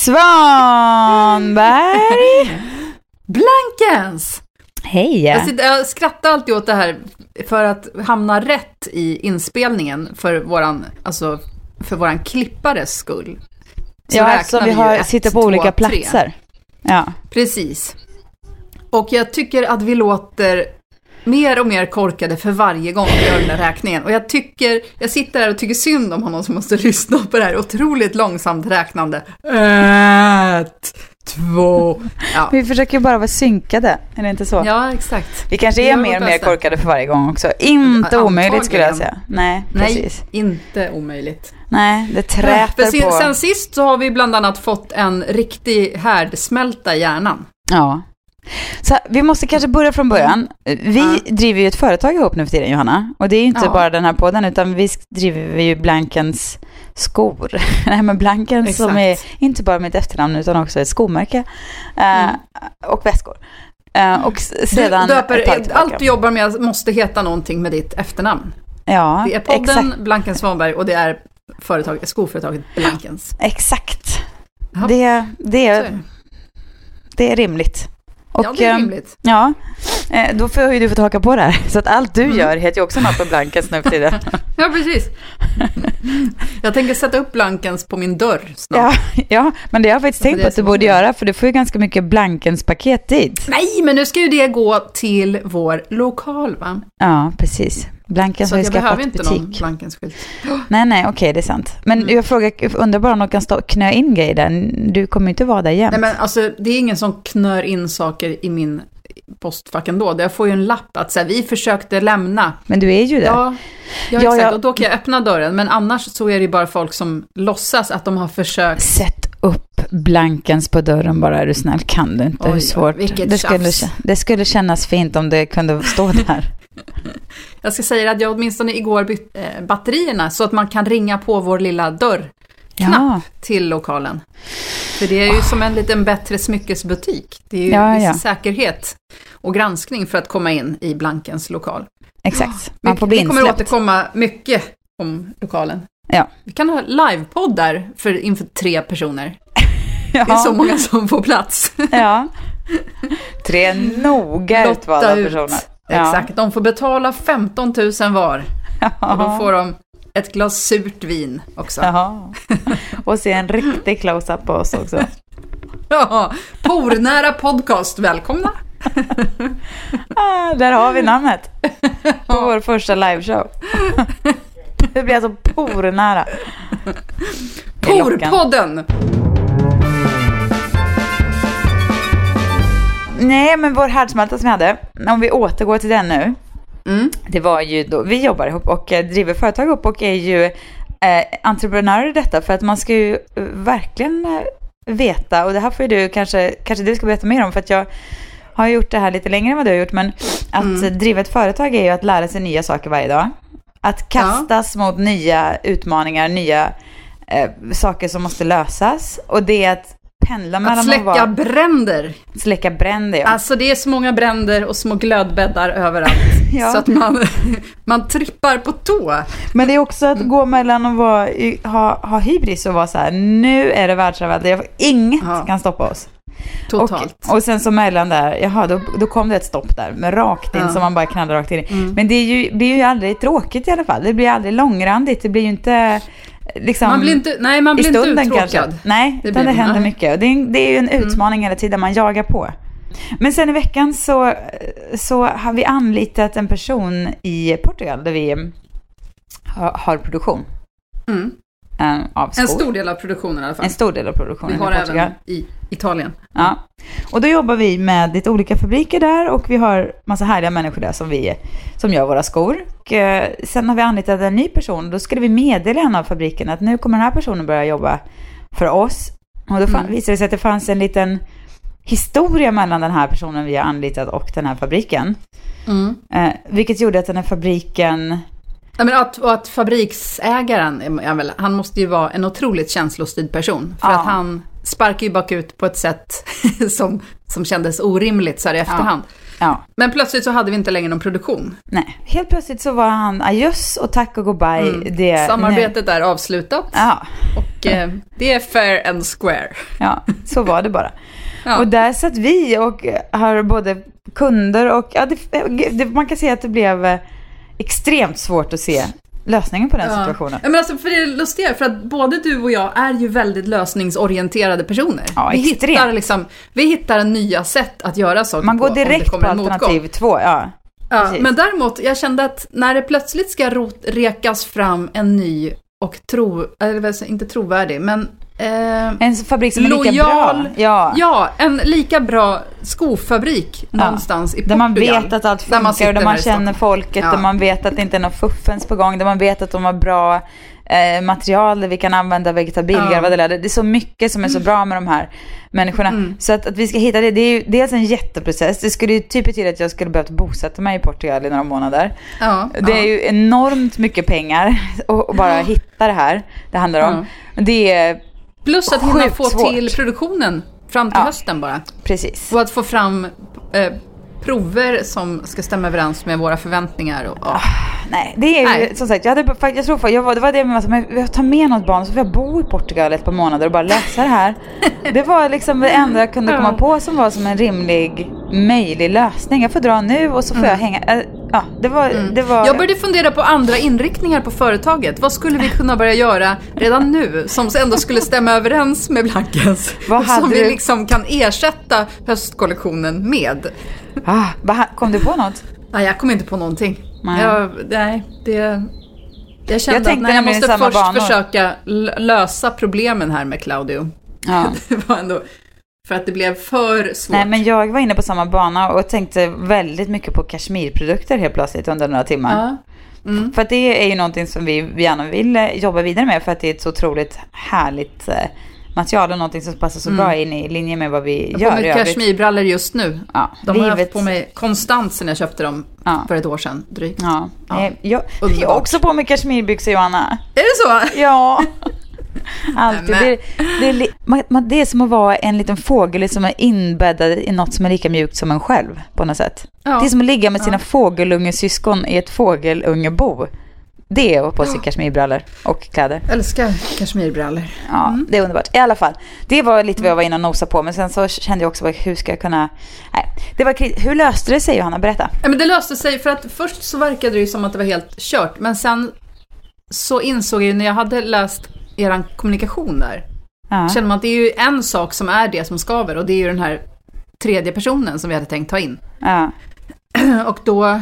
Svanberg! Blankens! Hej! Jag, sitter, jag skrattar alltid åt det här för att hamna rätt i inspelningen för våran, alltså, för våran klippares skull. Så ja, alltså vi har, ett, sitter på två, olika tre. platser. Ja. Precis. Och jag tycker att vi låter mer och mer korkade för varje gång vi gör den där räkningen. Och jag tycker, jag sitter här och tycker synd om honom som måste lyssna på det här otroligt långsamt räknande. Ett, två, ja. Vi försöker ju bara vara synkade, är det inte så? Ja, exakt. Vi kanske är mer och mer korkade för varje gång också. Inte Ja, omöjligt skulle jag antagligen. säga. Nej, Nej, precis. inte omöjligt. Nej, det träter sen, på. sen sist så har vi bland annat fått en riktig härdsmälta i hjärnan. Ja. Så vi måste kanske börja från början. Vi Ja. driver ju ett företag ihop nu för tiden, Johanna. Och det är ju inte Ja. bara den här podden, utan vi driver ju Blankens skor. Nej, men Blankens som är Exakt. inte bara mitt efternamn, utan också ett skomärke. Eh, Mm. Och väskor. Eh, och sedan du döper, allt du jobbar med måste heta någonting med ditt efternamn. Ja, Det är podden exakt. Blankens Svanberg och det är företag, skoföretaget Blankens. exakt. Ja, Det, det, är det är rimligt. Och, ja, det är eh, rimligt. Ja, eh, då får ju du fått haka på där. Så att allt Mm. du gör heter ju också på Blankens nu för tiden. Ja, precis. Jag tänker sätta upp Blankens på min dörr Ja, snart. ja, men det har jag faktiskt tänkt det på att du borde är- göra, för du får ju ganska mycket Blankens-paket dit. Nej, men nu ska ju det gå till vår lokal, va? Ja, precis. Blankens Så jag behöver inte någon. Blankens-skylt. Nej, nej, okej, det är sant. Men Mm. jag frågar, undrar bara om de kan stå, knö in grejer där. Du kommer ju inte vara där jämt. Nej, men alltså det är ingen som knör in saker i min postfack ändå. Jag får ju en lapp att säga, vi försökte lämna. Men du är ju där. Ja, ja, exakt. ja. Och då kan jag öppna dörren. Men annars så är det ju bara folk som låtsas att de har försökt. Sätt upp Blankens på dörren bara, är du snäll. Kan du inte? Oj, Hur svårt? vilket det, skulle, tjafs. det skulle kännas fint om det kunde stå där. Jag ska säga att jag åtminstone igår bytt eh, batterierna så att man kan ringa på vår lilla dörr ja, till lokalen. För det är ju som en liten bättre smyckesbutik. Det är ju Ja, viss ja. säkerhet och granskning för att komma in i Blankens lokal. exakt. Man får bli Vi kommer insläppt. återkomma mycket om lokalen. Ja. Vi kan ha livepodd där för, inför tre personer. Ja. Det är så många som får plats. Ja. Tre noga utvalda ut. personer. Exakt, de får betala 15 000 var. Och då får de ett glas surt vin också. Jaha. Och se en riktig close-up på oss också. Ja, pornära podcast, välkomna! Ah, där har vi namnet. På vår första liveshow. Det blir alltså pornära. Porpodden! Nej, men vår härdsmälta som vi hade, om vi återgår till den nu. Mm. Det var ju då, vi jobbar ihop och eh, driver företag ihop och är ju eh, entreprenörer i detta för att man ska ju eh, verkligen eh, veta, och det här får ju du kanske, kanske du ska berätta mer om för att jag har gjort det här lite längre än vad du har gjort, men att Mm. driva ett företag är ju att lära sig nya saker varje dag. Att kastas mot nya utmaningar, nya eh, saker som måste lösas. Och det är att pendla mellan Att släcka vara, bränder. släcka bränder. Ja. Alltså det är så många bränder och små glödbäddar överallt. Ja. Så att man, man trippar på tå. Men det är också att gå mellan att vara, ha, ha hybris och vara så här, nu är det världsherravälde, inget Ja. kan stoppa oss. Totalt. Och, och sen så mellan där, jaha, då, då kom det ett stopp där, med rakt in Ja. som man bara knallar rakt in. Mm. Men det är ju, blir ju aldrig tråkigt i alla fall, det blir aldrig långrandigt, det blir ju inte liksom... man blir inte, nej, man blir inte uttråkad. kanske. Nej, Det utan det händer mycket. Och det, är, det är ju en utmaning hela tiden, man jagar på. Men sen i veckan så, så har vi anlitat en person i Portugal där vi har, har produktion. Mm. Av skor. En stor del av produktionen i alla fall. En stor del av produktionen Vi har i Portugal. även i Italien. Ja. Och då jobbar vi med lite olika fabriker där och vi har massa härliga människor där som, vi, som gör våra skor. Och, eh, sen har vi anlitat en ny person. Då skulle vi meddela en av fabrikerna att nu kommer den här personen börja jobba för oss. Och då fann, Mm. visade det sig att det fanns en liten historia mellan den här personen vi har anlitat och den här fabriken. Mm. Eh, vilket gjorde att den här fabriken... Ja, men att, och att fabriksägaren, ja, han måste ju vara en otroligt känslostyrd person. För Ja. att han sparkar ju bakut på ett sätt som, som kändes orimligt så här i efterhand. Ja, Men plötsligt så hade vi inte längre någon produktion. nej. Helt plötsligt så var han adjöss och tack och goodbye. Mm. Det, Samarbetet är avslutat Ja, och eh, det är fair and square. ja, så var det bara. Ja. Och där satt vi och har både kunder och, ja, det, det, man kan säga att det blev eh, extremt svårt att se lösningen på den situationen. Ja, men alltså, för det är lustigt, för att både du och jag är ju väldigt lösningsorienterade personer. Ja, vi, extremt. hittar liksom, vi hittar nya sätt att göra saker Man går direkt på alternativ två, ja. Ja, Precis. men däremot, jag kände att när det plötsligt ska rot, rekas fram en ny och tro, eller inte trovärdig, men En fabrik som är lika bra. Ja. ja, en lika bra skofabrik någonstans i Där Portugal. man vet att allt Där man funkar och där man känner folket, Ja. där man vet att det inte är någon fuffens på gång, där man vet att de har bra eh, material där vi kan använda vegetabilier, Ja. vad det är. Det är så mycket som är så bra med de här människorna. Mm. Så att, att vi ska hitta det, det är ju dels en jätteprocess. Det skulle ju typ betyda att jag skulle behövt bosätta mig i Portugal i några månader. Ja, Det ja. är ju enormt mycket pengar att bara hitta det här det handlar om. Det är Plus att hinna sjukt få svårt. till produktionen fram till Ja. hösten bara. precis. Och att få fram eh, prover som ska stämma överens med våra förväntningar. Och, ja. Nej, det är ju Nej. som sagt, jag, hade, jag tror jag var, det var det med att jag tar med något barn så får jag bo i Portugal ett par månader och bara läsa det här. Det var liksom det enda jag kunde komma på som var som en rimlig, möjlig lösning. Jag får dra nu och så får jag hänga. äh, Ja, det var... Det var Mm. Jag började fundera på andra inriktningar på företaget. Vad skulle vi kunna börja göra redan nu som ändå skulle stämma överens med Blankens? Vad Och som hade vi liksom kan ersätta höstkollektionen med. Ah, kom du på något? Nej, jag kom inte på någonting. Nej. Jag, nej, det... Jag kände Jag tänkte att nej, jag måste först banor. försöka lösa problemen här med Claudio. Ja. Det var ändå för att det blev för svårt. Nej, men jag var inne på samma bana och tänkte väldigt mycket på kashmirprodukter helt plötsligt under några timmar. Ja. Mm. För att det är ju någonting som vi, vi gärna vill eh, jobba vidare med för att det är ett så otroligt härligt eh, material och någonting som passar så bra in i linje med vad vi Mm. Jag gör har på mig kashmirbrallor just nu. Ja, De har jag haft livet- på mig konstant sedan jag köpte dem Ja. för ett år sedan drygt. Ja. Ja. Jag, jag har också på mig kashmirbyxor Johanna. Är det så? Ja. Alltid. Det, det, man, det är som att vara en liten fågel som är inbäddad i något som är lika mjukt som en själv på något sätt. Ja. Det är som att ligga med sina Ja. fågelungesyskon i ett fågelungebo. Det är att ha på sig kashmirbrallor och kläder. Älskar kashmirbrallor. Ja, Mm. det är underbart. I alla fall, det var lite vad jag var inne och nosade på. Men sen så kände jag också, hur ska jag kunna... Nej, det var kri- Hur löste det sig Johanna? Berätta. Ja, men det löste sig för att först så verkade det ju som att det var helt kört. Men sen så insåg jag ju när jag hade läst eran kommunikation där. Ja. Känner man att det är ju en sak som är det som skaver och det är ju den här tredje personen som vi hade tänkt ta in. Ja. Och då...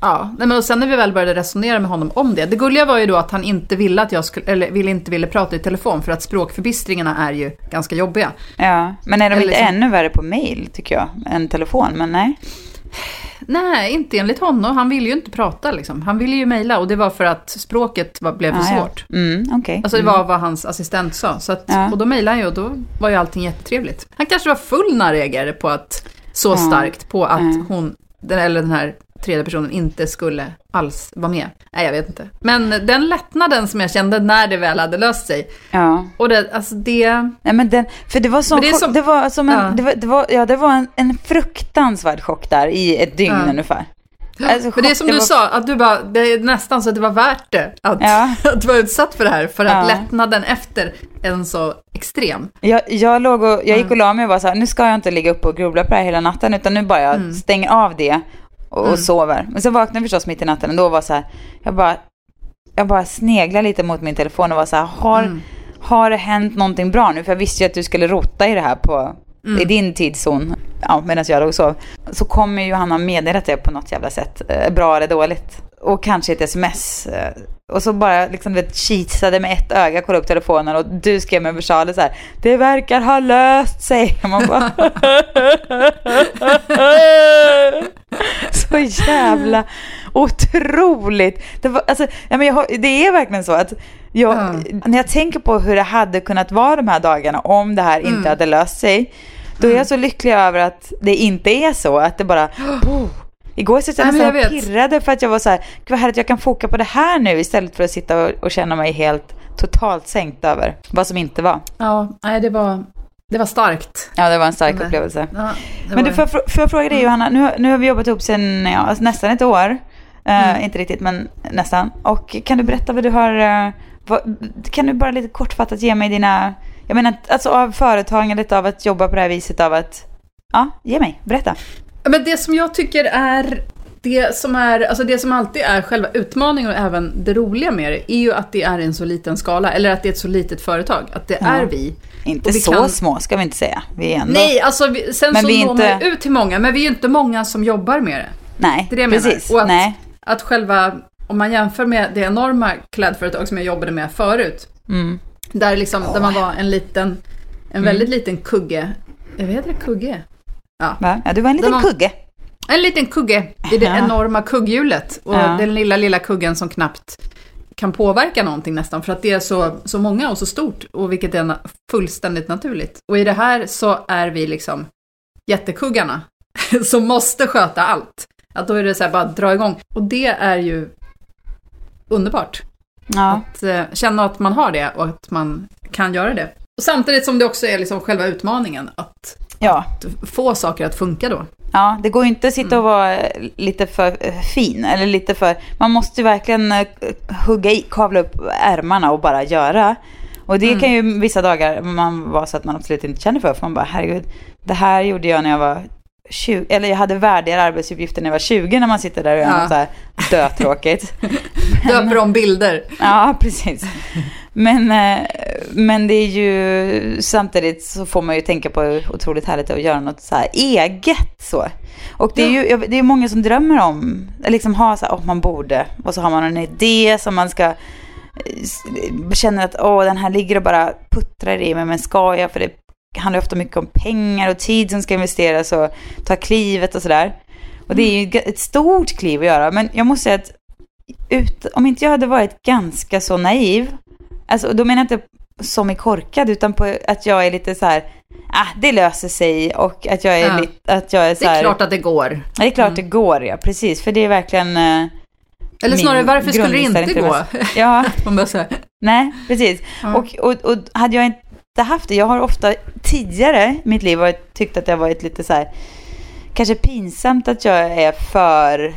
Ja, nej, men och sen när vi väl började resonera med honom om det. Det gulliga var ju då att han inte ville att jag skulle, eller ville inte ville prata i telefon för att språkförbistringarna är ju ganska jobbiga. ja. Men är de Eller inte som- ännu värre på mail, tycker jag, än telefon? Men nej. Nej, inte enligt honom. Han ville ju inte prata liksom. Han ville ju mejla och det var för att språket var, blev för Ja, ja. svårt. Mm, okej. Alltså det var vad hans assistent sa. Så att, Ja. Och då mejlade han ju och då var ju allting jättetrevligt. Han kanske var full när han reagerade på att, så Ja. starkt på att Ja. hon, den, eller den här tredje personen inte skulle alls vara med. Nej, jag vet inte. Men den lättnaden som jag kände när det väl hade löst sig. Ja. Och det, alltså det... Nej men den, för det var som, det som- det var som en, Ja. det var, det var, ja det var en, en fruktansvärd chock där i ett dygn Ja. ungefär. Alltså, Men det är som du var- sa, att du bara, det är nästan så att det var värt det. Att, Ja. att vara utsatt för det här. För att Ja. lättnaden efter är en så extrem. Jag, jag, låg och, jag gick och la mig och var så här, nu ska jag inte ligga uppe och grubbla på det här hela natten, utan nu bara jag Mm. stänger av det och, och sover. Men så vaknade jag förstås mitt i natten och då var så här, jag bara, jag bara sneglar lite mot min telefon och var så här, har, Mm. har det hänt någonting bra nu? För jag visste ju att du skulle rota i det här på, Mm. i din tidszon, ja, medan jag låg och sov. Så kommer ju han ha meddelat det på något jävla sätt, eh, bra eller dåligt. Och kanske ett sms. eh, Och så bara liksom vet, kisade med ett öga, kollade upp telefonen och du skrev med versaler så här. Det verkar ha löst sig. Och man bara... så jävla otroligt. Det, var, alltså, ja, men jag, det är verkligen så att jag, Ja. när jag tänker på hur det hade kunnat vara de här dagarna om det här Mm. inte hade löst sig. Då är jag så lycklig över att det inte är så, att det bara... Oh. Igår så jag nästan och pirrade för att jag var så här, gud vad härligt jag kan foka på det här nu istället för att sitta och, och känna mig helt totalt sänkt över vad som inte var. Ja, nej det var, det var starkt. Ja, det var en stark upplevelse. Ja, Men du, får, får jag fråga dig Johanna, nu, nu har vi jobbat ihop sedan ja, alltså nästan ett år. Eh, Mm. Inte riktigt, men nästan. Och kan du berätta vad du har, eh, vad, kan du bara lite kortfattat ge mig dina, jag menar alltså av företagandet, av att jobba på det här viset, av att, ja, ge mig, berätta. Men det som jag tycker är det som, är, alltså det som alltid är själva utmaningen och även det roliga med det är ju att det är en så liten skala, eller att det är ett så litet företag. Att det Ja. är vi. Inte vi så kan- små ska vi inte säga. Vi är ändå, Nej, alltså vi, sen Men så vi når inte- ut till många, men vi är ju inte många som jobbar med det. nej, Det är det jag menar. precis. Och att- Nej. Att själva, om man jämför med det enorma klädföretag som jag jobbade med förut, Mm. där, liksom, där man var en liten, en väldigt liten kugge. Jag vet inte, kugge? Va? Ja, du var en liten har- kugge. En liten kugge i det Ja. enorma kugghjulet. Och Ja. den lilla, lilla kuggen som knappt kan påverka någonting nästan. För att det är så, så många och så stort. Och vilket är fullständigt naturligt. Och i det här så är vi liksom jättekuggarna. som måste sköta allt. Att då är det så här bara dra igång. Och det är ju underbart. Ja. Att eh, känna att man har det och att man kan göra det. Och samtidigt som det också är liksom själva utmaningen. Att ja. få saker att funka då. Ja, det går ju inte att sitta och vara lite för eh, fin eller lite för... Man måste ju verkligen eh, hugga i, kavla upp ärmarna och bara göra. Och det kan ju vissa dagar man vara så att man absolut inte känner för. För man bara, herregud, det här gjorde jag när jag var 20, eller jag hade värdigare arbetsuppgifter när jag var 20 när man sitter där och gör Ja. något så här dötråkigt. Döper om bilder. Ja, precis. Men, eh, men det är ju samtidigt så får man ju tänka på hur otroligt härligt det är att göra något så här eget så. Och det är ju det är många som drömmer om, liksom ha så här, oh, man borde, och så har man en idé som man ska eh, känner att åh, den här ligger och bara puttrar i mig, men ska jag? För det handlar ofta mycket om pengar och tid som ska investeras och ta klivet och sådär. Och det är ju ett stort kliv att göra, men jag måste säga att ut, om inte jag hade varit ganska så naiv, alltså då menar jag inte som är korkad, utan på att jag är lite så här, ah, det löser sig och att jag är Ja. lite, att jag är så Det är här, klart att det går. Ja, det är klart det går, ja, precis, för det är verkligen eh, Eller snarare, varför skulle det inte gå? Ja, Man bara så här, nej, precis. Ja. Och, och, och hade jag inte haft det, jag har ofta tidigare i mitt liv varit, tyckt att det har varit lite så här, kanske pinsamt att jag är för,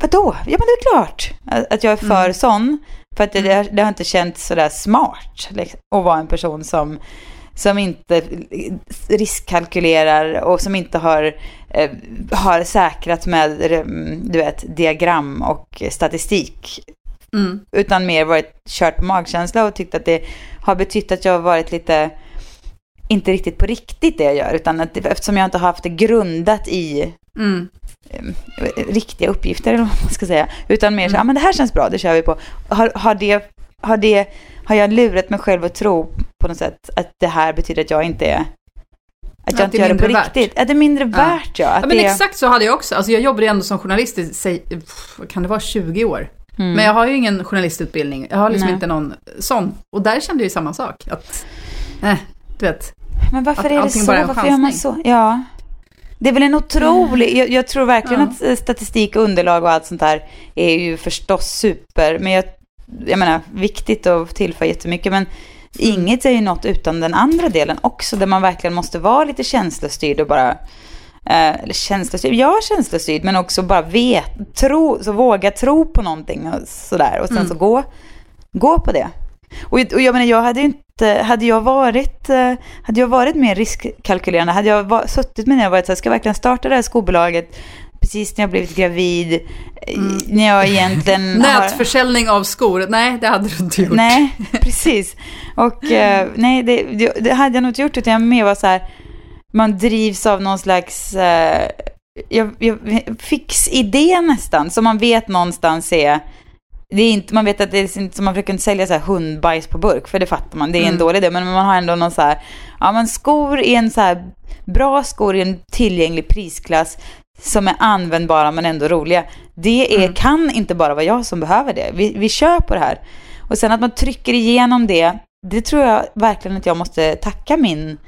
vadå? Ja men det är klart att jag är för Mm. sån. För att det, det, har, det har inte känts sådär smart liksom, att vara en person som, som inte riskkalkylerar och som inte har, eh, har säkrat med du vet, diagram och statistik mm. utan mer varit kört på magkänsla och tyckt att det har betytt att jag har varit lite, inte riktigt på riktigt det jag gör, utan att det, eftersom jag inte har haft det grundat i Mm. eh, riktiga uppgifter, eller vad man ska säga, utan mer så, ja men det här känns bra, det kör vi på. Har, har, det, har, det, har jag lurat mig själv att tro på något sätt att det här betyder att jag inte är, att jag Att inte gör det på värt. riktigt? Att det är mindre Ja. värt, ja. Att Ja, men det, exakt så hade jag också. Alltså jag jobbade ju ändå som journalist i, säg, kan det vara 20 år? Mm. Men jag har ju ingen journalistutbildning. Jag har liksom Nej. inte någon sån. Och där kände jag ju samma sak. Att, eh, du vet. Men varför Att är det så? bara är Varför gör man så? Ja. Det är väl en otrolig, jag, jag tror verkligen Ja. att eh, statistik och underlag och allt sånt där är ju förstås super, men jag, jag menar viktigt och tillför jättemycket, men inget är ju något utan den andra delen också, där man verkligen måste vara lite känslostyrd och bara eller känslostyrd, ja känslostyrd, men också bara vet, tro, så våga tro på någonting och sådär. Och sen Mm. så gå, gå på det. Och, och jag menar, jag hade ju inte, hade jag varit, eh, hade jag varit mer riskkalkylerande, hade jag var, suttit med när jag varit så här, ska jag verkligen starta det här skobolaget precis när jag blivit gravid, eh, när jag egentligen har... Nätförsäljning av skor. Nej, det hade du inte gjort. Nej, precis. Och eh, nej, det, det hade jag nog inte gjort, utan jag mer var så här, man drivs av någon slags, eh, jag, jag, fix idé nästan, som man vet någonstans är det är inte, man vet att det är inte som man försöker inte sälja så här hundbajs på burk, för det fattar man, det är en Mm. dålig idé. Men man har ändå någon så här, ja men skor i en så här, bra skor i en tillgänglig prisklass som är användbara men ändå roliga. Det är, Mm. kan inte bara vara jag som behöver det. Vi, vi kör på det här. Och sen att man trycker igenom det, det tror jag verkligen att jag måste tacka min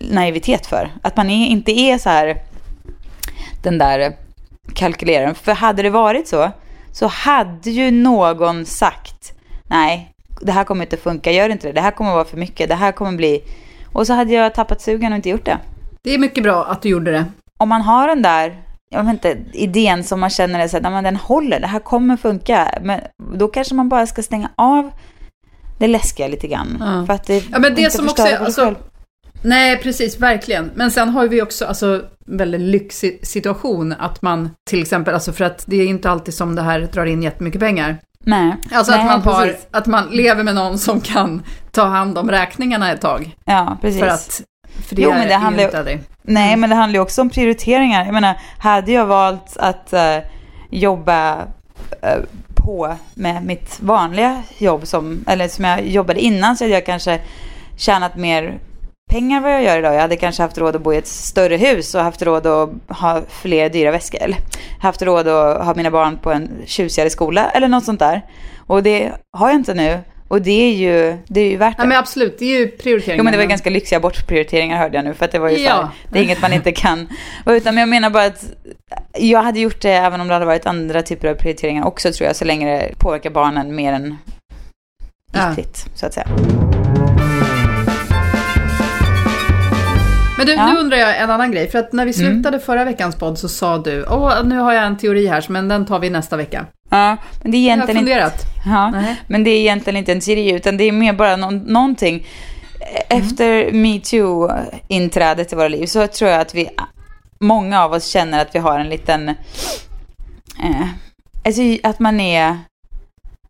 naivitet för. Att man är, inte är så här den där kalkyleraren. För hade det varit så, så hade ju någon sagt nej, det här kommer inte funka, gör inte det, det här kommer vara för mycket, det här kommer bli... Och så hade jag tappat sugen och inte gjort det. Det är mycket bra att du gjorde det. Om man har den där, jag vet inte, idén som man känner är så men den håller, det här kommer funka, men då kanske man bara ska stänga av det läskiga lite grann. Ja. För att det, Ja, men det som också är, alltså. Nej, precis, verkligen. Men sen har vi också alltså, en väldigt lyxig situation att man till exempel, alltså för att det är inte alltid som det här drar in jättemycket pengar. Nej, Alltså nej, att, man har, precis. att man lever med någon som kan ta hand om räkningarna ett tag. Ja, precis. För att, för det, Jo, men det handlar ju inte aldrig. Nej, men det handlar ju också om prioriteringar. Jag menar, hade jag valt att eh, jobba eh, på med mitt vanliga jobb, som, eller som jag jobbade innan, så hade jag kanske tjänat mer pengar vad jag gör idag. Jag hade kanske haft råd att bo i ett större hus och haft råd att ha fler dyra väskor. Eller haft råd att ha mina barn på en tjusigare skola eller något sånt där. Och det har jag inte nu. Och det är ju, det är ju värt det. Ja, men absolut, det är ju prioriteringar. Jo men det var ganska lyxiga bortprioriteringar hörde jag nu för att det var ju så Ja. här, det är inget man inte kan. Utan men jag menar bara att jag hade gjort det även om det hade varit andra typer av prioriteringar också tror jag så länge det påverkar barnen mer än Ja. ytligt så att säga. Men du, Ja. nu undrar jag en annan grej. För att när vi slutade förra veckans podd så sa du, åh, nu har jag en teori här, men den tar vi nästa vecka. Ja, men det är Jag har egentligen inte, funderat. ja, Nej. men det är egentligen inte en teori utan det är mer bara någon, någonting. Efter metoo-inträdet i våra liv så tror jag att vi, många av oss känner att vi har en liten, eh, alltså att man är,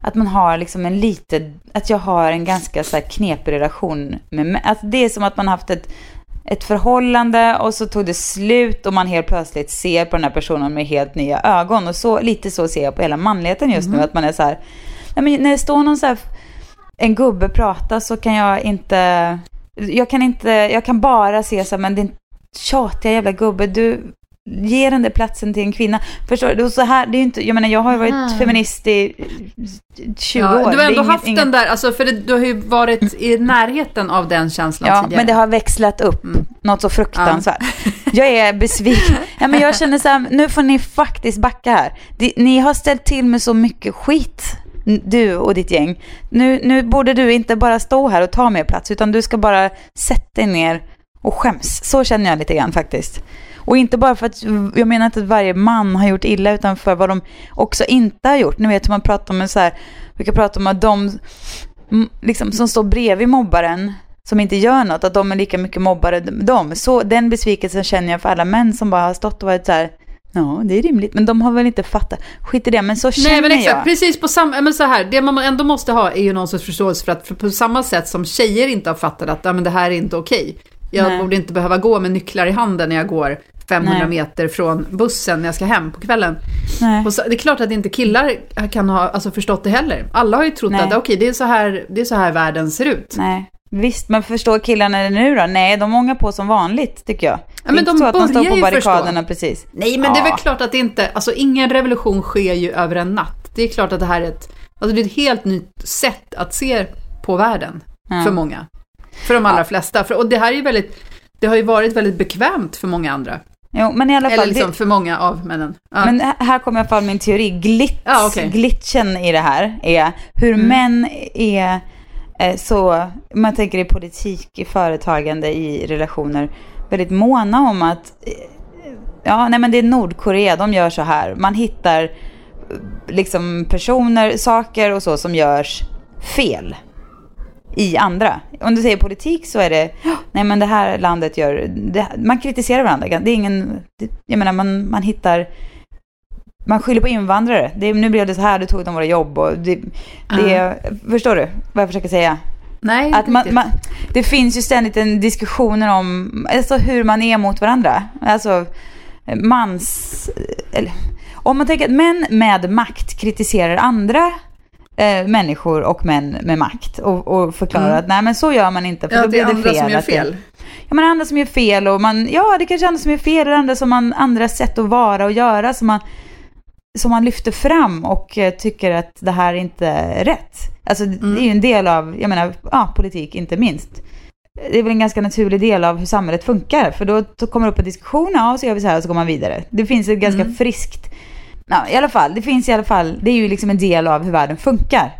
att man har liksom en liten, att jag har en ganska så knepig relation med män. Alltså det är som att man haft ett, ett förhållande och så tog det slut och man helt plötsligt ser på den här personen med helt nya ögon. Och så, lite så ser jag på hela manligheten just nu, att man är så här, nej men när det står någon så här, en gubbe prata så kan jag inte, jag kan inte, jag kan bara se så här, men din tjatiga jävla gubbe, du ger den där platsen till en kvinna. Förstår du? Och Så här, det är inte, jag menar jag har ju varit Ah. feminist i 20 Ja, år. du har ändå inget- haft inget- den där, alltså, för det, du har ju varit i närheten av den känslan Ja, tidigare. men det har växlat upp Mm. något så fruktansvärt. Jag är besviken. Ja, men jag känner så här, nu får ni faktiskt backa här. Ni har ställt till med så mycket skit, du och ditt gäng. Nu, nu borde du inte bara stå här och ta mer plats, utan du ska bara sätta dig ner och skäms. Så känner jag lite grann faktiskt. Och inte bara för att, jag menar inte att varje man har gjort illa, utan för vad de också inte har gjort. Ni vet hur man pratar om så här, vi kan prata om att de liksom, som står bredvid mobbaren, som inte gör något, att de är lika mycket mobbare de. Så den besvikelsen känner jag för alla män som bara har stått och varit så här, ja det är rimligt, men de har väl inte fattat, skit i det, men så känner Nej men exakt, jag. precis på samma, men så här, det man ändå måste ha är ju någon sorts förståelse för att för på samma sätt som tjejer inte har fattat att ja, men det här är inte okej. Jag Nej. borde inte behöva gå med nycklar i handen när jag går 500 Nej. meter från bussen när jag ska hem på kvällen. Så, det är klart att inte killar kan ha alltså, förstått det heller. Alla har ju trott Nej. att okej, det, är så här, det är så här världen ser ut. Nej, visst, men förstår killarna det nu då? Nej, de ångar på som vanligt tycker jag. Det är men inte de så att de står på barrikaderna precis. Nej, men det är Ja. väl klart att det inte, alltså ingen revolution sker ju över en natt. Det är klart att det här är ett, alltså det är ett helt nytt sätt att se på världen Ja. för många. För de allra Ja. flesta. För, och det här är ju väldigt, det har ju varit väldigt bekvämt för många andra. Jo, men i alla fall. Eller liksom för många av männen. Ja. Men här- kommer i alla fall min teori. Glitch, Ja, okej. Glitchen i det här är hur Mm. män är eh, så, man tänker i politik, i företagande, i relationer, väldigt måna om att eh, Ja, nej men det är Nordkorea, de gör så här. Man hittar eh, liksom personer, saker och så som görs fel i andra. Om du säger politik så är det, nej men det här landet gör, det, man kritiserar varandra. Det är ingen, det, jag menar man, man hittar, man skyller på invandrare. Det, nu blev det så här, du tog de våra jobb och det, det förstår du vad jag försöker säga? Nej, Att man, man, det finns ju ständigt en diskussioner om alltså hur man är mot varandra. Alltså, mans... Eller, om man tänker att män med makt kritiserar andra eh, människor och män med makt och, och förklarar Mm. att nej men så gör man inte för Ja, då det är blir det andra fel. som gör att det- fel. Ja men andra som gör fel och man, ja det kanske är andra som gör fel och andra som man, andra sätt att vara och göra som man, som man lyfter fram och eh, tycker att det här inte är rätt. Alltså det är ju en del av, jag menar, ja, politik inte minst. Det är väl en ganska naturlig del av hur samhället funkar, för då, då kommer det upp en diskussion, ja och så gör vi så här och så går man vidare. Det finns ett ganska friskt, ja i alla fall, det finns i alla fall, det är ju liksom en del av hur världen funkar.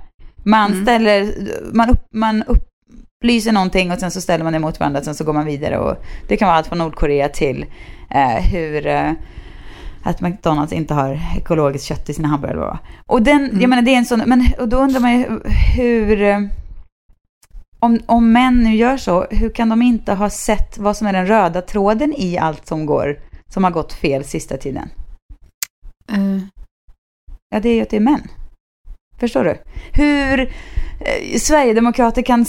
Man ställer, man, upp, man upplyser någonting och sen så ställer man det mot varandra, sen så går man vidare och det kan vara allt från Nordkorea till eh, hur eh, att McDonalds inte har ekologiskt kött i sina hamburgare. Och den, jag menar det är en sån, men och då undrar man ju hur, om, om män nu gör så, hur kan de inte ha sett vad som är den röda tråden i allt som går, som har gått fel sista tiden? Eh, Ja, det är ju att det är män. Förstår du? Hur eh, Sverigedemokrater kan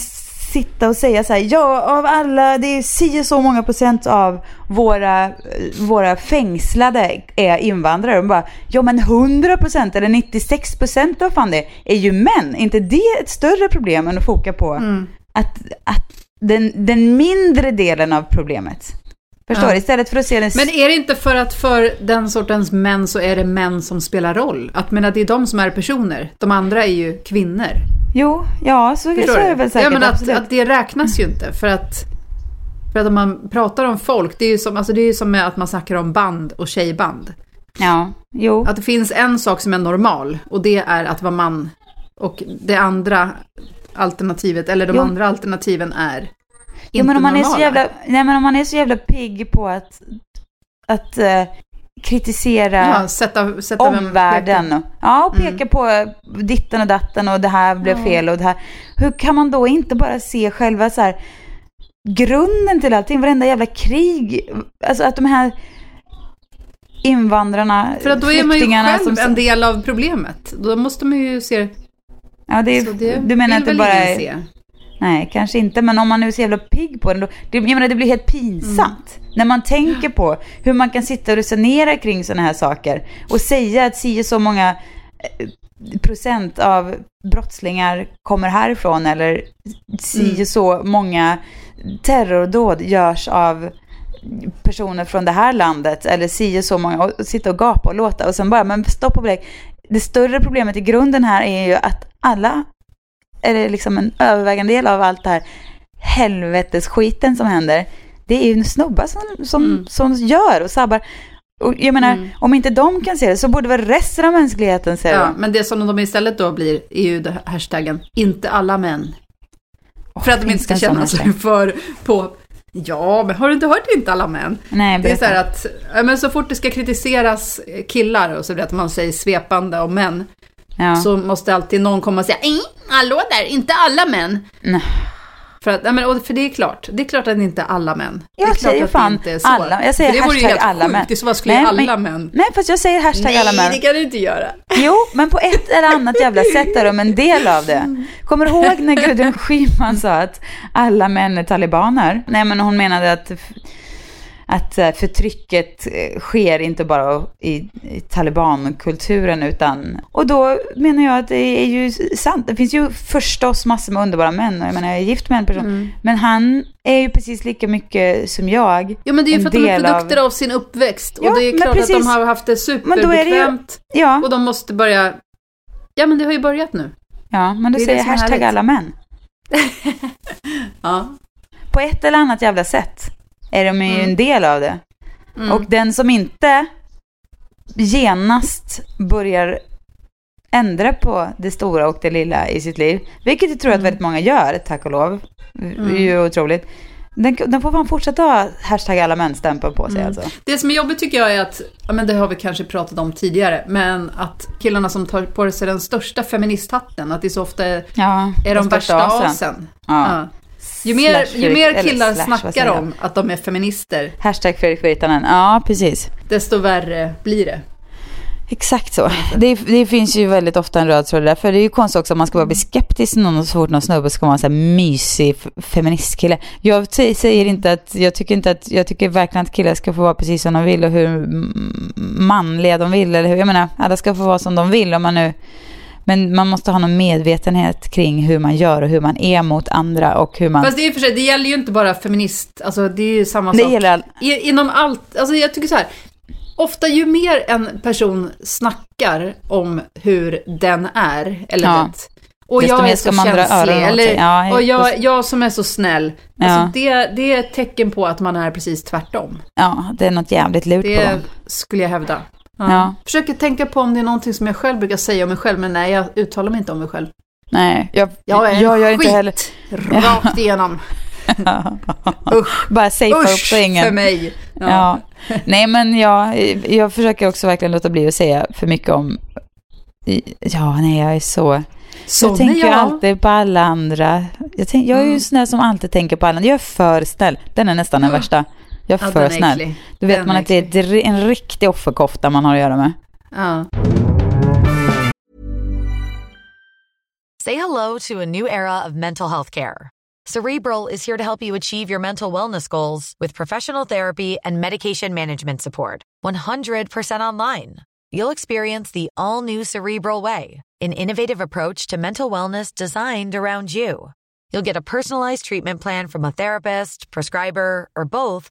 sitta och säga så här, ja av alla, det är si och så många procent av våra, eh, våra fängslade är invandrare. Och bara, ja men 100 procent eller 96 procent av fan det är ju män. inte det ett större problem än att foka på mm. att, att den, den mindre delen av problemet? Förstår Ja. Istället för att se den... Men är det inte för att för den sortens män så är det män som spelar roll? Att menar, det är de som är personer, de andra är ju kvinnor. Jo, ja så, så är det väl säkert. ja, men att, att det räknas ju inte. För att, för att om man pratar om folk, det är ju som, alltså det är som att man snackar om band och tjejband. Ja, jo. Att det finns en sak som är normal och det är att vara man. Och det andra alternativet, eller de Jo. andra alternativen är Jo, men om man, är så normala. jävla, nej, men om man är så jävla pigg på att, att eh, kritisera Ja, sätta, sätta vem- omvärlden. och- Ja, och peka Mm. på ditten och datten och det här blev fel och det här. Hur kan man då inte bara se själva så här grunden till allting, varenda jävla krig, alltså att de här invandrarna, För att då är man ju själv som... en del av problemet. Då måste man ju se... ja, det är, det du menar att det bara är... se. Nej, kanske inte. Men om man nu är så jävla pigg på den, då, det, jag menar, det blir helt pinsamt. När man tänker på hur man kan sitta och resonera kring sådana här saker och säga att si så många eh, procent av brottslingar kommer härifrån eller si och så många terrordåd görs av personer från det här landet eller si så många och sitta och gapa och låta och sen bara, men stopp och belägg. Det större problemet i grunden här är ju att alla eller liksom en övervägande del av allt det här helvetesskiten som händer, det är ju snubbar som, som, Mm. som gör och sabbar. Och jag menar, Mm. om inte de kan se det så borde väl resten av mänskligheten se det. Ja, men det som de istället då blir är ju det hashtaggen inte alla män. för att de inte det ska känna sig för på Ja, men har du inte hört inte alla män? Nej, Det är så här att, men så fort det ska kritiseras killar och så blir det att man säger svepande om män, ja. så måste alltid någon komma och säga "Nej, hallå där, inte alla män. Nej. För, att, men, för det är klart, det är klart att det inte är alla män. det är Jag klart säger fan det alla. Jag säger för det vore hashtag helt alla sjukt, män. i så fall skulle Nej, alla men- män. Nej, fast jag säger hashtag alla män. Nej, det kan du inte göra. Jo, men på ett eller annat jävla sätt är de en del av det. Kommer du ihåg när Gudrun Schyman sa att alla män är talibaner? Nej, men hon menade att, att eh, förtrycket eh, sker inte bara i, i talibankulturen utan... Och då menar jag att det är ju sant. Det finns ju förstås massor med underbara män. Jag menar, jag är gift med en person. Men han är ju precis lika mycket som jag. Ja men det är ju för att de är del av- produkter av... sin uppväxt. Ja, och det är klart att precis. de har haft det det ju- superbekvämt. Ja, Och de måste börja... Ja men det har ju börjat nu. ja men då säger jag hashtag härligt. alla män. Ja. på ett eller annat jävla sätt är de ju en del av det. Mm. Och den som inte genast börjar ändra på det stora och det lilla i sitt liv, vilket jag tror Mm. att väldigt många gör, tack och lov, det är ju otroligt. Den, den får fan fortsätta ha hashtag alla män-stämpel på sig Mm. alltså. Det som är jobbigt tycker jag är att, ja men det har vi kanske pratat om tidigare, men att killarna som tar på sig den största feministhatten, att det så ofta är, Ja, är de värsta asen. Ja. Ja. Ju mer, ju mer killar slash, snackar om att de är feminister, Hashtag Fredrik Virtanen, ja precis. desto värre blir det. Exakt så. Det, det, finns ju väldigt ofta en röd tråd där. För det är ju konstigt också om man ska bara bli skeptisk till någon så fort någon snubbe ska vara en mysig feministkille. Jag säger inte att, jag tycker inte att, jag tycker verkligen att killar ska få vara precis som de vill och hur manliga de vill. Eller hur, jag menar, alla ska få vara som de vill om man nu men man måste ha någon medvetenhet kring hur man gör och hur man är mot andra och hur man... Fast det är för sig, det gäller ju inte bara feminist, alltså det är ju samma det sak. Gäller all... Inom allt, alltså jag tycker så här, ofta ju mer en person snackar om hur den är, eller ja. vet, och Desto jag är så känslig, eller, ja, och jag, jag som är så snäll. Ja. Alltså det, det är ett tecken på att man är precis tvärtom. Ja, det är något jävligt lurt det på Det skulle jag hävda. Ja. ja. Försöker tänka på om det är någonting som jag själv brukar säga om mig själv, men nej, jag uttalar mig inte om mig själv. Nej, jag, jag är jag gör skit inte heller. rakt igenom. Usch, Bara safea upp så ingen... för mig. Ja. ja. Nej, men jag, jag försöker också verkligen låta bli att säga för mycket om... Ja, nej, jag är så... Så jag tänker jag. alltid på alla andra. Jag, tänk, jag är ju mm. sån där som alltid tänker på alla andra. Jag är för snäll. Den är nästan den värsta. Jag är ja, för snäll. Äcklig. Då vet den man att det är en riktig offerkofta man har att göra med. Ja. Say hello to a new era of mental health care. Cerebral is here to help you achieve your mental wellness goals with professional therapy and medication management support. 100% online. You'll experience the all new Cerebral Way, an innovative approach to mental wellness designed around you. You'll get a personalized treatment plan from a therapist, prescriber, or both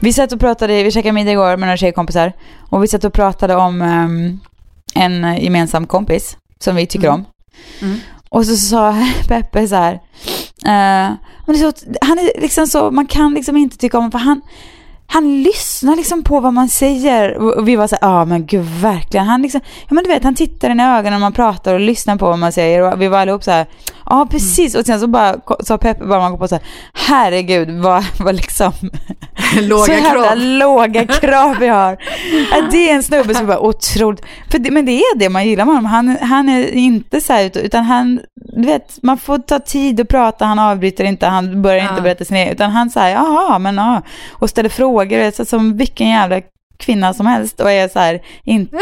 Vi satt och pratade, vi käkade middag igår med några tjejkompisar och vi satt och pratade om um, en gemensam kompis som vi tycker mm. om. Mm. Och så sa Peppe så här, uh, han är liksom så, man kan liksom inte tycka om honom för han, han lyssnar liksom på vad man säger. Och vi var så ja ah, men gud verkligen. Han liksom, ja men du vet han tittar in i ögonen när man pratar och lyssnar på vad man säger. Och vi var allihop så här, ja ah, precis. Och sen så bara sa Peppe bara man går på så här, herregud vad, vad liksom låga så jävla krav. låga krav vi har. Att det är en snubbe som bara otroligt, för det, men det är det man gillar med honom. Han, han är inte så här, utan han, du vet, man får ta tid att prata, han avbryter inte, han börjar ja. inte berätta sin egen, utan han säger jaha, men ja, och ställer frågor, så som vilken jävla kvinna som helst och är så här, inte,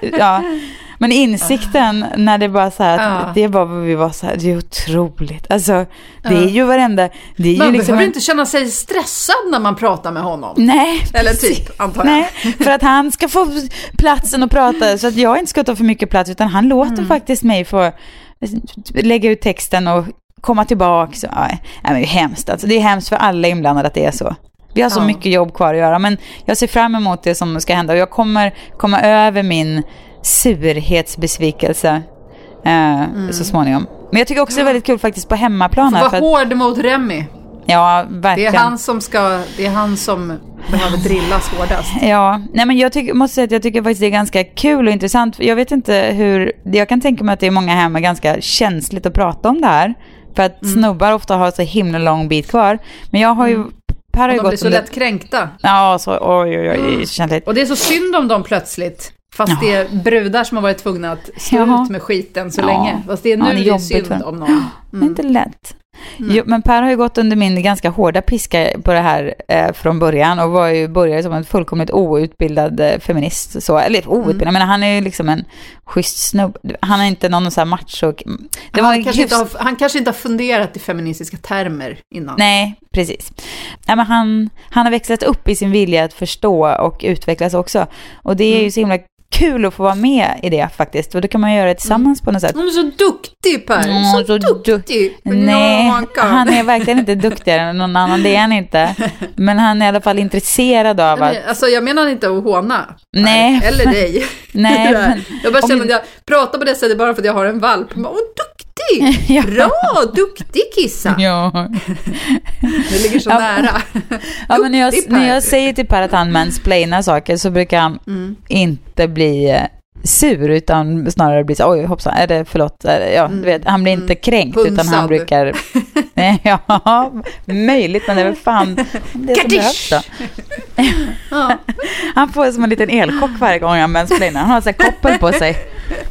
ja. Men insikten när det bara så här, ja. det var vad vi var så här, det är otroligt. Alltså, det är ju varenda, det är man ju liksom behöver en... inte känna sig stressad när man pratar med honom. Nej. Eller typ, antar jag. Nej, för att han ska få platsen att prata så att jag inte ska ta för mycket plats, utan han låter mm. faktiskt mig få lägga ut texten och komma tillbaka. Så, ja, men det är hemskt alltså. Det är hemskt för alla inblandade att det är så. Vi har så ja. mycket jobb kvar att göra, men jag ser fram emot det som ska hända och jag kommer komma över min surhetsbesvikelse eh, mm. så småningom. Men jag tycker också det är väldigt kul faktiskt på hemmaplan. Var hård mot Remy. Ja, verkligen. Det är han som ska, det är han som behöver drillas hårdast. Ja, nej men jag tycker, måste säga att jag tycker faktiskt det är ganska kul och intressant. Jag vet inte hur, jag kan tänka mig att det är många hemma ganska känsligt att prata om det här. För att mm. snubbar ofta har så himla lång bit kvar. Men jag har ju mm. Per har de blir så lätt kränkta. Ja, så oj, oj, oj, känsligt. Och det är så synd om dem plötsligt. Fast det är brudar som har varit tvungna att stå ut med skiten så länge. Fast det är nu ja, det är, det är synd om någon. Mm. Det är inte lätt. Jo, men Per har ju gått under min ganska hårda piska på det här eh, från början och var ju, började som en fullkomligt outbildad eh, feminist. Så, eller outbildad, Mm. men han är ju liksom en schysst snubb. Han är inte någon så här macho. Han, kanske inte hyfs- har, han kanske inte har funderat i feministiska termer innan. Nej, precis. Ja, men han, han har växlat upp i sin vilja att förstå och utvecklas också. Och det är Mm. ju så himla kul att få vara med i det faktiskt. Och då kan man göra det tillsammans på något sätt. Han är så duktig Per, Mm, så, så du- duktig. Nej, Han är verkligen inte duktigare än någon annan, det är han inte. Men han är i alla fall intresserad av att... Nej, Alltså jag menar inte att håna. Nej. Eller dig. Nej, men- jag bara känner att jag pratar på det sättet bara för att jag har en valp. Åh, duktig! Ja. Bra, duktig kissa! Ja. Det ligger så Ja. nära. ja, men när jag, när jag säger till Per att han mansplainar saker så brukar han Mm. inte bli eh, sur utan snarare bli så oj hoppsan, är det förlåt, är det, ja, du vet, han blir inte kränkt utan han brukar, nej, ja, möjligt men det är väl fan det som behövs då. Ja. Han får som en liten elchock varje gång han mansplainar, han har så här koppel på sig,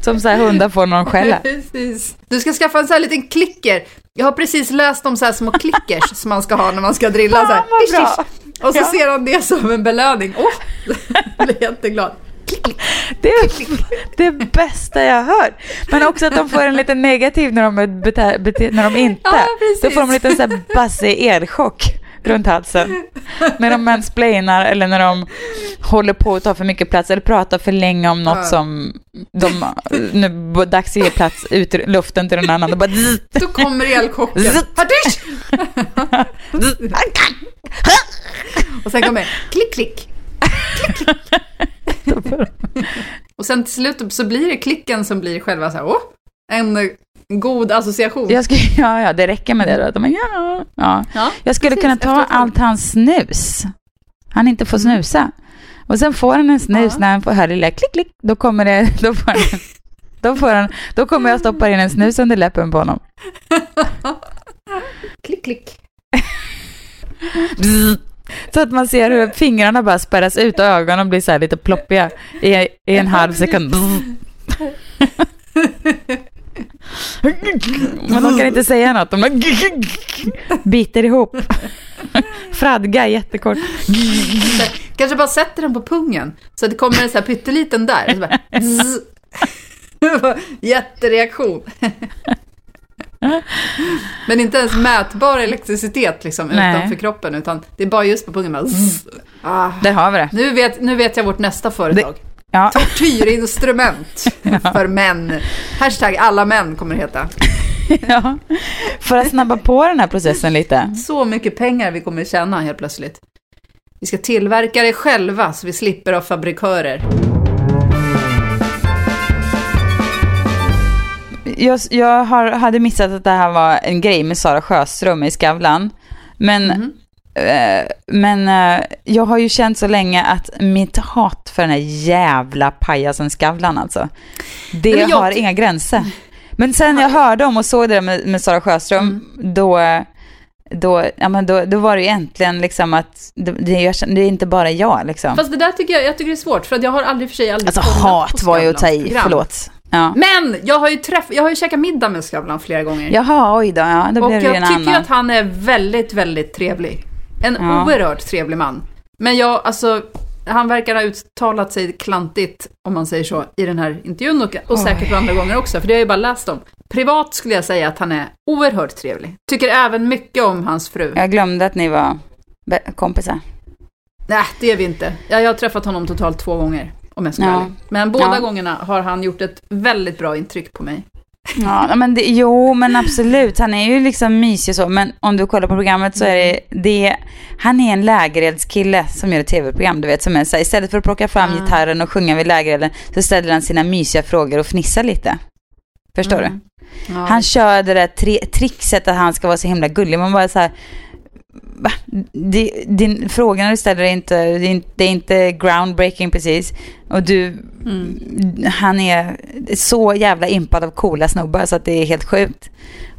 som så här hundar får någon skälla. Precis. Du ska skaffa en sån här liten klicker. Jag har precis läst om så här små klickers som man ska ha när man ska drilla så här. Fan, bra. ish. Och så Ja. ser han det som en belöning. Åh, jag blir jätteglad. Det är det bästa jag hört. Men också att de får en lite negativ när de, bete, när de inte. Ja, precis. Då får de en liten så här bassig elchock runt halsen. När de mansplainar eller när de håller på att ta för mycket plats eller pratar för länge om något Ja. som de, nu är dags att ge plats ut luften till någon annan. Då bara. Då kommer elchocken. Och sen kommer klick, klick. Klick, klick. Och sen till slut så blir det klicken som blir själva så här, åh, en god association. jag skulle, ja, ja, det räcker med det då. De, ja, ja. Ja, Jag skulle precis, kunna ta allt hans snus. Han inte får Mm. snusa. Och sen får han en snus Ja. när han får höra lilla klick, klick. Då kommer det, då får han, då får han, då kommer jag stoppa in en snus under läppen på honom. Klick, klick. Bzz. Så att man ser hur fingrarna bara spärras ut och ögonen blir så här lite ploppiga i, i en halv sekund. Men de kan inte säga något. De bara biter ihop. Fradga jättekort. Kanske bara sätter den på pungen. Så att det kommer en så här pytteliten där. Så bara. Jättereaktion. Men inte ens mätbar elektricitet liksom Nej. utanför kroppen, utan det är bara just på pungen. Bara, zzz. ah. Där har vi det. nu, vet, nu vet jag vårt nästa företag. Ja. Tortyrinstrument för män. Hashtag alla män kommer det heta. ja. För att snabba på den här processen lite. Så mycket pengar vi kommer tjäna helt plötsligt. Vi ska tillverka det själva så vi slipper av fabrikörer. Jag, jag har, hade missat att det här var en grej med Sara Sjöström i Skavlan. Men, Mhm. eh, men eh, jag har ju känt så länge att mitt hat för den här jävla pajasen Skavlan alltså. Det jag har inga gränser. Men sen jag hörde om och såg det där med, med Sara Sjöström, Mm. då, då, ja, men då, då var det ju äntligen liksom att det, det, det är inte bara jag liksom. Fast det där tycker jag, jag tycker det är svårt, för att jag har aldrig för sig aldrig Alltså hat var ju att ta i, förlåt. Ja. Men jag har ju träff, jag har ju käkat middag med Skavlan flera gånger. Jaha, oj då, ja, då och blev det jag en tycker annan. att han är väldigt, väldigt trevlig. En Ja. oerhört trevlig man. Men jag, alltså, han verkar ha uttalat sig klantigt, om man säger så, i den här intervjun och, och säkert på andra gånger också, för det har jag ju bara läst om. Privat skulle jag säga att han är oerhört trevlig. Tycker även mycket om hans fru. Jag glömde att ni var kompisar. Nej, det är vi inte. Jag, jag har träffat honom totalt två gånger, om jag ska Ja. ärlig. Men båda Ja. gångerna har han gjort ett väldigt bra intryck på mig. Ja, men det, jo, men absolut. Han är ju liksom mysig så. Men om du kollar på programmet så är det, det han är en lägereldskille som gör ett tv-program, du vet. Som är så här, istället för att plocka fram Ah. gitarren och sjunga vid lägerelden så ställer han sina mysiga frågor och fnissar lite. Förstår du? Mm. Ja. Han kör det där tri- trickset att han ska vara så himla gullig. Man bara så här? Det, din, frågorna du ställer är inte, det är inte, groundbreaking precis. Och du, Mm. han är så jävla impad av coola snubbar så att det är helt sjukt.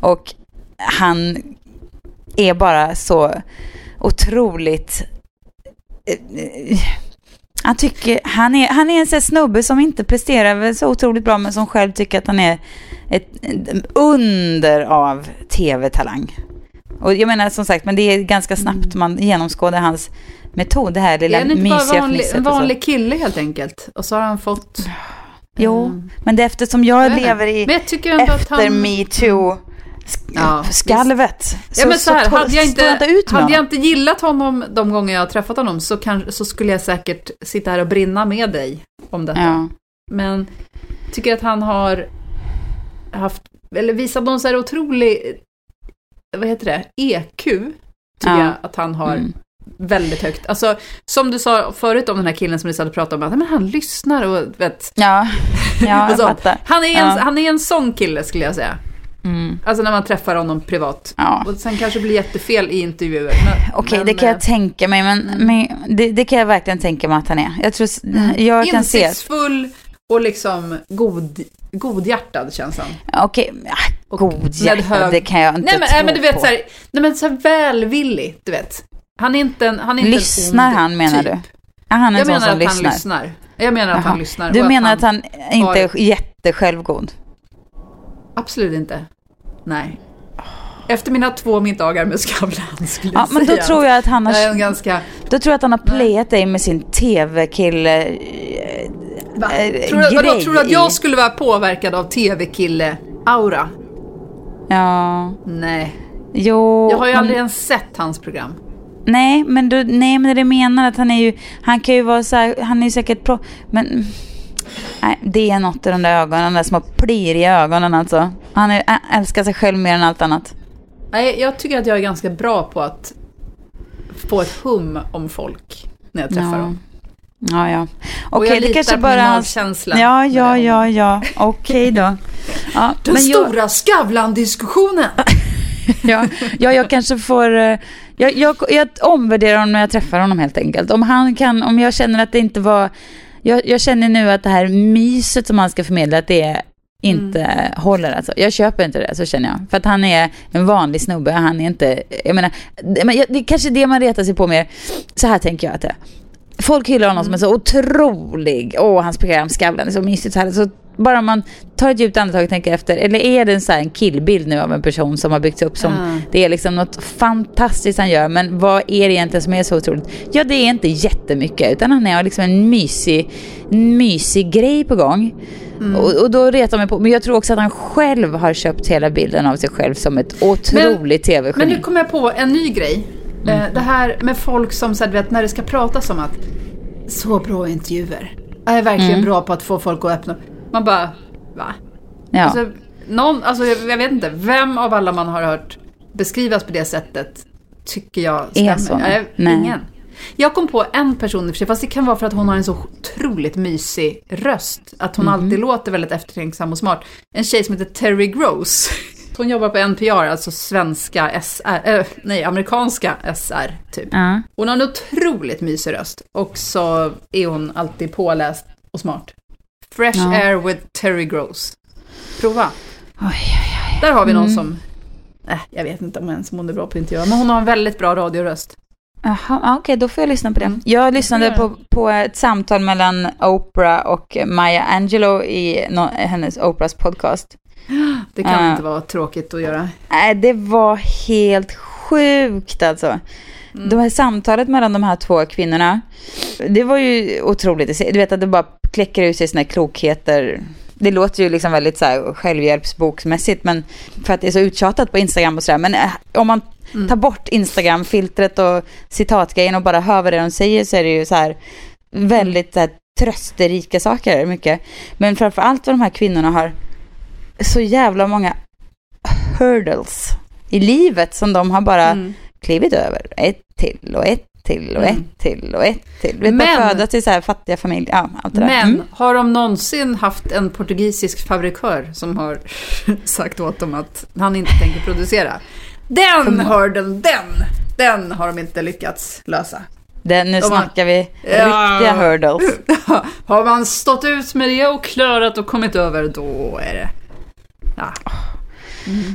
Och han är bara så otroligt... eh, Han, tycker, han, är, han är en sån snubbe som inte presterar så otroligt bra men som själv tycker att han är ett under av tv-talang. Och jag menar som sagt, men det är ganska snabbt man genomskådar hans metod, det här Är lilla han inte bara mysiga vanlig, fnisset en vanlig kille helt enkelt? Och så har han fått... Jo, men det är eftersom jag Jag inte. lever i Men jag tycker ändå efter han- metoo Ja, skalvet. Ja, men så här, hade jag inte, ut hade jag inte gillat honom de gånger jag har träffat honom så, kan, så skulle jag säkert sitta här och brinna med dig om detta. Ja. Men tycker att han har haft, eller visat någon så här otrolig, vad heter det, EQ, tycker Ja. jag att han har Mm. väldigt högt. Alltså, som du sa förut om den här killen som vi satt och pratade om, att men han lyssnar och vet. Ja, ja jag fattar. Han är, en, Ja. han är en sån kille skulle jag säga. Mm. Alltså när man träffar honom privat. Ja. Och sen kanske blir jättefel i intervjuer. Okej, men, det kan eh, jag tänka mig, men, men det, det kan jag verkligen tänka mig att han är. Jag tror, jag kan se... Insiktsfull och liksom god, godhjärtad känns han. Okej, ja, Och god med hjärta, hög- det kan jag inte Nej men, tro nej, men du vet på. så här, nej men så här välvillig, du vet. Han är inte en, han är inte Lyssnar en ond han menar typ. du? Ja, han är Jag en sån menar som att han lyssnar. lyssnar. Jag menar att Jaha. han lyssnar. Du menar att han inte är har- jättesjälvgod? Absolut inte. Nej. Efter mina två middagar med Skavlan skulle Ja, jag men då säga tror jag att han har, jag ganska... då tror jag att han har playat dig med sin tv-kille eh, Va? eh, Tror, du, vadå, tror du att jag skulle vara påverkad av tv-kille-aura? Ja, Nej. jo. Jag har ju men- aldrig ens sett hans program. Nej, men du, nej, men det menar att han är ju, han kan ju vara så här, han är ju säkert pro, men nej, det är något i de där ögonen, de där små plir i ögonen alltså. Han är, älskar sig själv mer än allt annat. Nej, jag tycker att jag är ganska bra på att få ett hum om folk när jag träffar Ja. dem. Ja, ja. Och Okej, jag det litar kanske på bara min hans... magkänsla Ja, med ja, det. ja, ja. Okej då. Ja, Den men jag- stora Skavlan-diskussionen! ja, ja, jag kanske får... eh, Jag, jag, jag omvärderar honom när jag träffar honom helt enkelt. Om han kan, om jag känner att det inte var... Jag, jag känner nu att det här myset som han ska förmedla, att det inte Mm. håller alltså. Jag köper inte det, så känner jag. För att han är en vanlig snubbe, han är inte... Jag menar, det, är kanske det man retar sig på mer. Så här tänker jag att det är. Folk hyllar honom som är så otrolig. Åh, hans program Skavlan är så mysigt. Så här. Så bara man tar ett djupt andetag och tänker efter. Eller är det en, så här, en killbild nu av en person som har byggts upp som Ja. det är liksom något fantastiskt han gör. Men vad är det egentligen som är så otroligt? Ja, det är inte jättemycket. Utan han har liksom en mysig, mysig grej på gång. Mm. Och, och då retar man på. Men jag tror också att han själv har köpt hela bilden av sig själv som ett otroligt tv-geni. Men nu kommer jag på en ny grej. Mm. Eh, Det här med folk som, så här, vet, när det ska pratas om att så bra intervjuer. Jag är verkligen Mm. bra på att få folk att öppna Man bara, va? ja. Alltså, någon, alltså jag, jag vet inte, vem av alla man har hört beskrivas på det sättet tycker jag stämmer? så? Nej, Nej. Ingen. Jag kom på en person i och för sig, fast det kan vara för att hon har en så otroligt mysig röst. Att hon Mhm. alltid låter väldigt eftertänksam och smart. En tjej som heter Terry Gross. Hon jobbar på NPR, alltså svenska SR, äh, nej, amerikanska SR typ. ja. Hon har en otroligt mysig röst. Och så är hon alltid påläst och smart. Fresh Ja. Air with Terry Gross. Prova. Oj, oj, Där har vi någon Mm. som... Äh, jag vet inte om ens om hon är bra på intervjuer, men hon har en väldigt bra radioröst. Jaha, ja, okej, då får jag lyssna på det. Mm. Jag lyssnade på, på ett samtal mellan Oprah och Maya Angelou i nå- hennes Oprahs podcast. Det kan Ja. inte vara tråkigt att göra. Nej, det var helt sjukt alltså. Mm. Det här samtalet mellan de här två kvinnorna, det var ju otroligt. Du vet att det bara kläcker ut sig såna här klokheter. Det låter ju liksom väldigt så här självhjälpsboksmässigt, men för att det är så uttjatat på Instagram och sådär. Men eh, om man Mm. tar bort Instagram-filtret och citatgrejen och bara hör vad de säger så är det ju så här väldigt så här, trösterika saker mycket. Men framför allt vad de här kvinnorna har så jävla många hurdles i livet som de har bara Mm. klivit över. Ett till och ett till och Mm. ett till och ett till. Vet, Men- födas till så här fattiga familjer. Ja, allt det där. Men Mm. har de någonsin haft en portugisisk fabrikör som har sagt åt dem att han inte tänker producera? Den hörden, den, den har de inte lyckats lösa. Det, nu De snackar vi Ja. riktiga hurdles. har man stått ut med det och klarat och kommit över, då är det... Ja.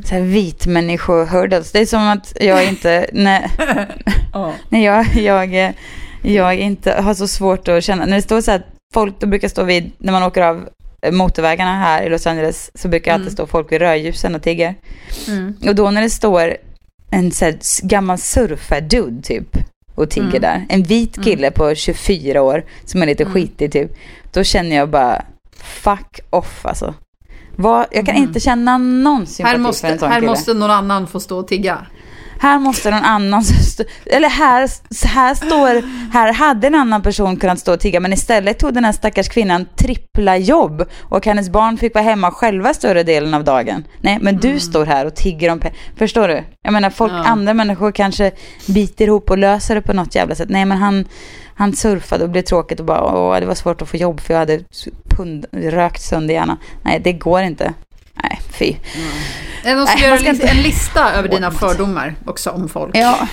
Så här vitmännisko-hurdles. Det är som att jag inte, när, Ja. när jag, jag, jag inte har så svårt att känna, när det står så här, folk, då brukar stå vid, när man åker av motorvägarna här i Los Angeles, så brukar alltid Mm. stå folk vid rödljusen och tigger. Mm. Och då när det står en så här, gammal surfardude typ och tigger Mm. där. En vit kille på 24 år som är lite skitig typ. Då känner jag bara fuck off alltså. Vad, jag kan inte känna någon sympati Här, för en måste, sån här kille. måste någon annan få stå och tigga. Här måste någon annan, eller här, här står, här hade en annan person kunnat stå och tigga men istället tog den här stackars kvinnan trippla jobb och hennes barn fick vara hemma själva större delen av dagen. Nej men du står här och tigger om pengar. Förstår du? Jag menar folk, Ja. andra människor kanske biter ihop och löser det på något jävla sätt. Nej men han, han surfade och blev tråkigt och bara åh det var svårt att få jobb för jag hade pund, rökt sönder hjärnan. Nej det går inte. Nej fy. Är det Nej, gör man en, ska lis- inte- en lista över dina fördomar också om folk? Ja.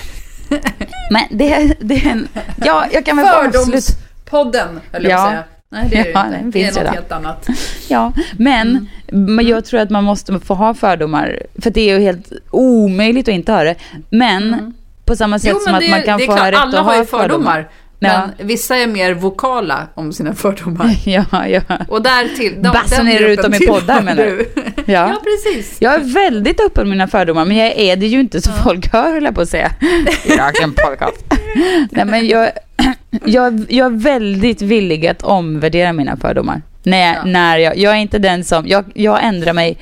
Men det, det är en, ja jag kan väl. Fördomspodden, höll jag Ja. på att säga. Nej, det är det Ja, inte. den Det är något redan. helt annat. Ja, men, men jag tror att man måste få ha fördomar. För det är ju helt omöjligt att inte ha det. Men på samma sätt Jo, som att det, man kan det få ha rätt att ha ju fördomar. Men vissa är mer vokala om sina fördomar. Ja, ja. Och där till, de, Basunerar den ut dem i poddar, menar du? Ja. Ja. ja, precis. Jag är väldigt öppen med mina fördomar, men jag är det ju inte så folk hör, höll jag på att säga. Rakt podcast. Nej, men jag, jag, jag är väldigt villig att omvärdera mina fördomar. När, Ja. när jag, jag är inte den som, jag, jag ändrar mig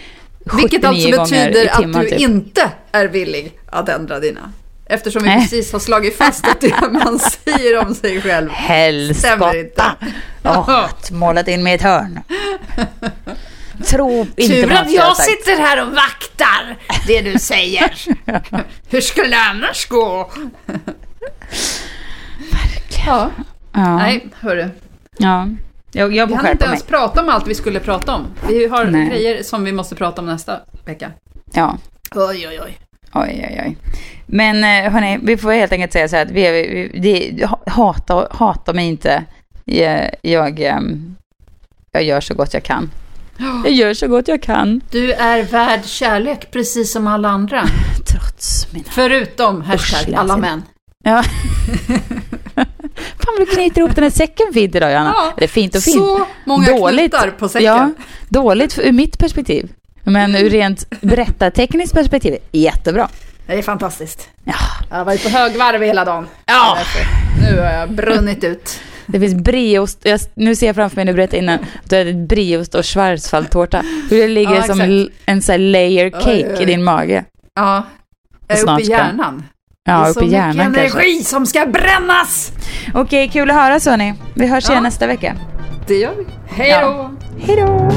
79 Vilket alltså betyder i timmen. att du typ. inte är villig att ändra dina. Eftersom vi precis har slagit fast att det man säger om sig själv stämmer inte. Helskotta! Åh, målat in mig i ett hörn. Tro inte Tur att jag jag sitter här och vaktar det du säger. Hur skulle det annars gå? Ja, Ja, nej, hörru. ja. Jag, jag Vi hann inte skärpa mig. ens prata om allt vi skulle prata om. Vi har Nej. grejer som vi måste prata om nästa vecka. Ja. Oj, oj, oj. Oj, oj, oj. Men eh, hörni, vi får helt enkelt säga så här att vi, vi, det, hata, hata mig inte. Jag, jag, ehm, jag gör så gott jag kan. Jag gör så gott jag kan. Du är värd kärlek precis som alla andra. Trots mina... Förutom hashtag Usch, alla män. Ja. Fan vad du knyter ihop den här säcken fint idag, Johanna. Ja, det är fint och fint. Så många knutar på säcken. Ja, dåligt ur mitt perspektiv. Men ur rent berättartekniskt perspektiv, jättebra. Det är fantastiskt. Ja, Jag har varit på högvarv hela dagen. Ja. Nu har jag brunnit ut. det finns brieost. Jag, nu ser jag framför mig, nu berättade innan, att du hade brieost och schwarzwaldtårta. Det ligger Ja, som exakt. en sån layer cake oj, oj. i din mage. Ja, jag är uppe i hjärnan. Ja, det är uppe i så hjärnan mycket kanske. energi som ska brännas! Okej, kul att höra Sonny. Vi hörs igen Ja. nästa vecka. Det gör vi. Hej då! Hej då!